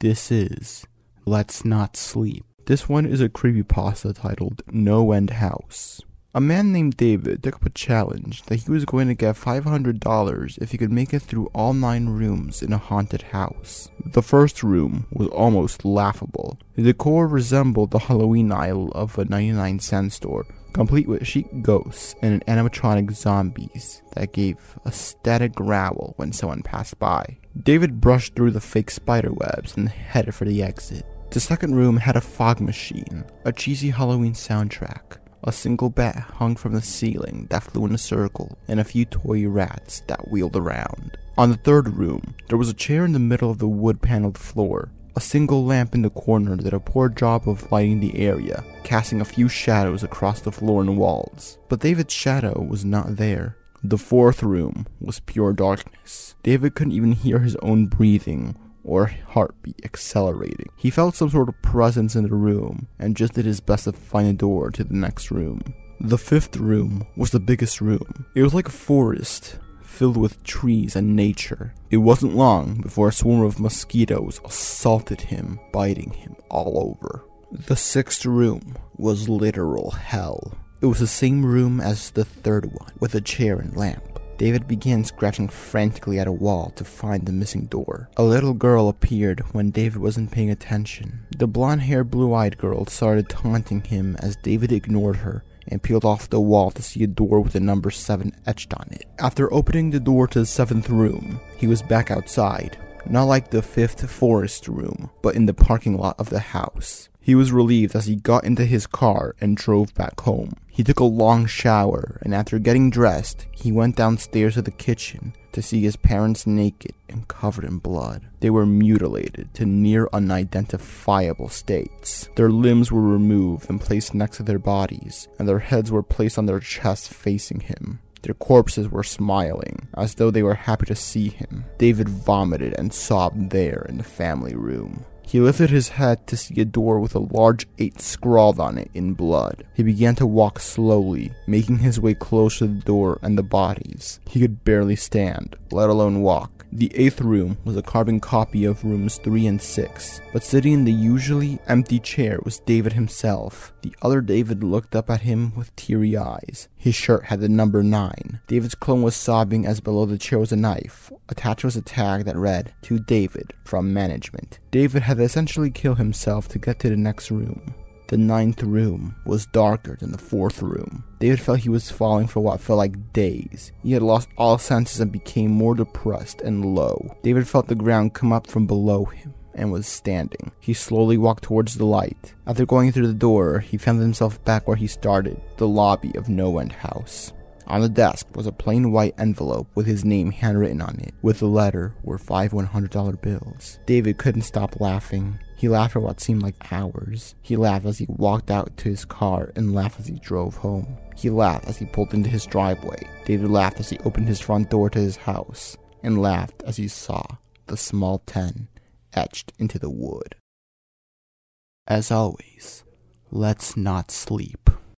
This is Let's Not Sleep. This one is a creepypasta titled NoEnd House. A man named David took up a challenge that he was going to get $500 if he could make it through all nine rooms in a haunted house. The first room was almost laughable. The decor resembled the Halloween aisle of a 99 cent store, complete with chic ghosts and animatronic zombies that gave a static growl when someone passed by. David brushed through the fake spider webs and headed for the exit. The second room had a fog machine, a cheesy Halloween soundtrack, a single bat hung from the ceiling that flew in a circle, and a few toy rats that wheeled around. On the third room, there was a chair in the middle of the wood paneled floor, a single lamp in the corner did a poor job of lighting the area, casting a few shadows across the floor and walls. But David's shadow was not there. The fourth room was pure darkness. David couldn't even hear his own breathing or heartbeat accelerating. He felt some sort of presence in the room and just did his best to find a door to the next room. The fifth room was the biggest room. It was like a forest filled with trees and nature. It wasn't long before a swarm of mosquitoes assaulted him, biting him all over. The sixth room was literal hell. It was the same room as the third one, with a chair and lamp. David began scratching frantically at a wall to find the missing door. A little girl appeared when David wasn't paying attention. The blonde haired, blue eyed girl started taunting him as David ignored her and peeled off the wall to see a door with the number 7 etched on it. After opening the door to the seventh room, he was back outside. Not like the fifth forest room, but in the parking lot of the house. He was relieved as he got into his car and drove back home. He took a long shower, and after getting dressed, he went downstairs to the kitchen to see his parents naked and covered in blood. They were mutilated to near unidentifiable states. Their limbs were removed and placed next to their bodies, and their heads were placed on their chests facing him. Their corpses were smiling, as though they were happy to see him. David vomited and sobbed there in the family room. He lifted his head to see a door with a large 8 scrawled on it in blood. He began to walk slowly, making his way close to the door and the bodies. He could barely stand, let alone walk. The eighth room was a carbon copy of rooms 3 and 6, but sitting in the usually empty chair was David himself. The other David looked up at him with teary eyes. His shirt had the number 9. David's clone was sobbing as below the chair was a knife. Attached was a tag that read, To David, from management. David had essentially kill himself to get to the next room. The ninth room was darker than the fourth room. David felt he was falling for what felt like days. He had lost all senses and became more depressed and low. David felt the ground come up from below him and was standing. He slowly walked towards the light. After going through the door, he found himself back where he started, the lobby of NoEnd House. On the desk was a plain white envelope with his name handwritten on it. With the letter were five $100 bills. David couldn't stop laughing. He laughed for what seemed like hours. He laughed as he walked out to his car and laughed as he drove home. He laughed as he pulled into his driveway. David laughed as he opened his front door to his house and laughed as he saw the small 10 etched into the wood. As always, let's not sleep.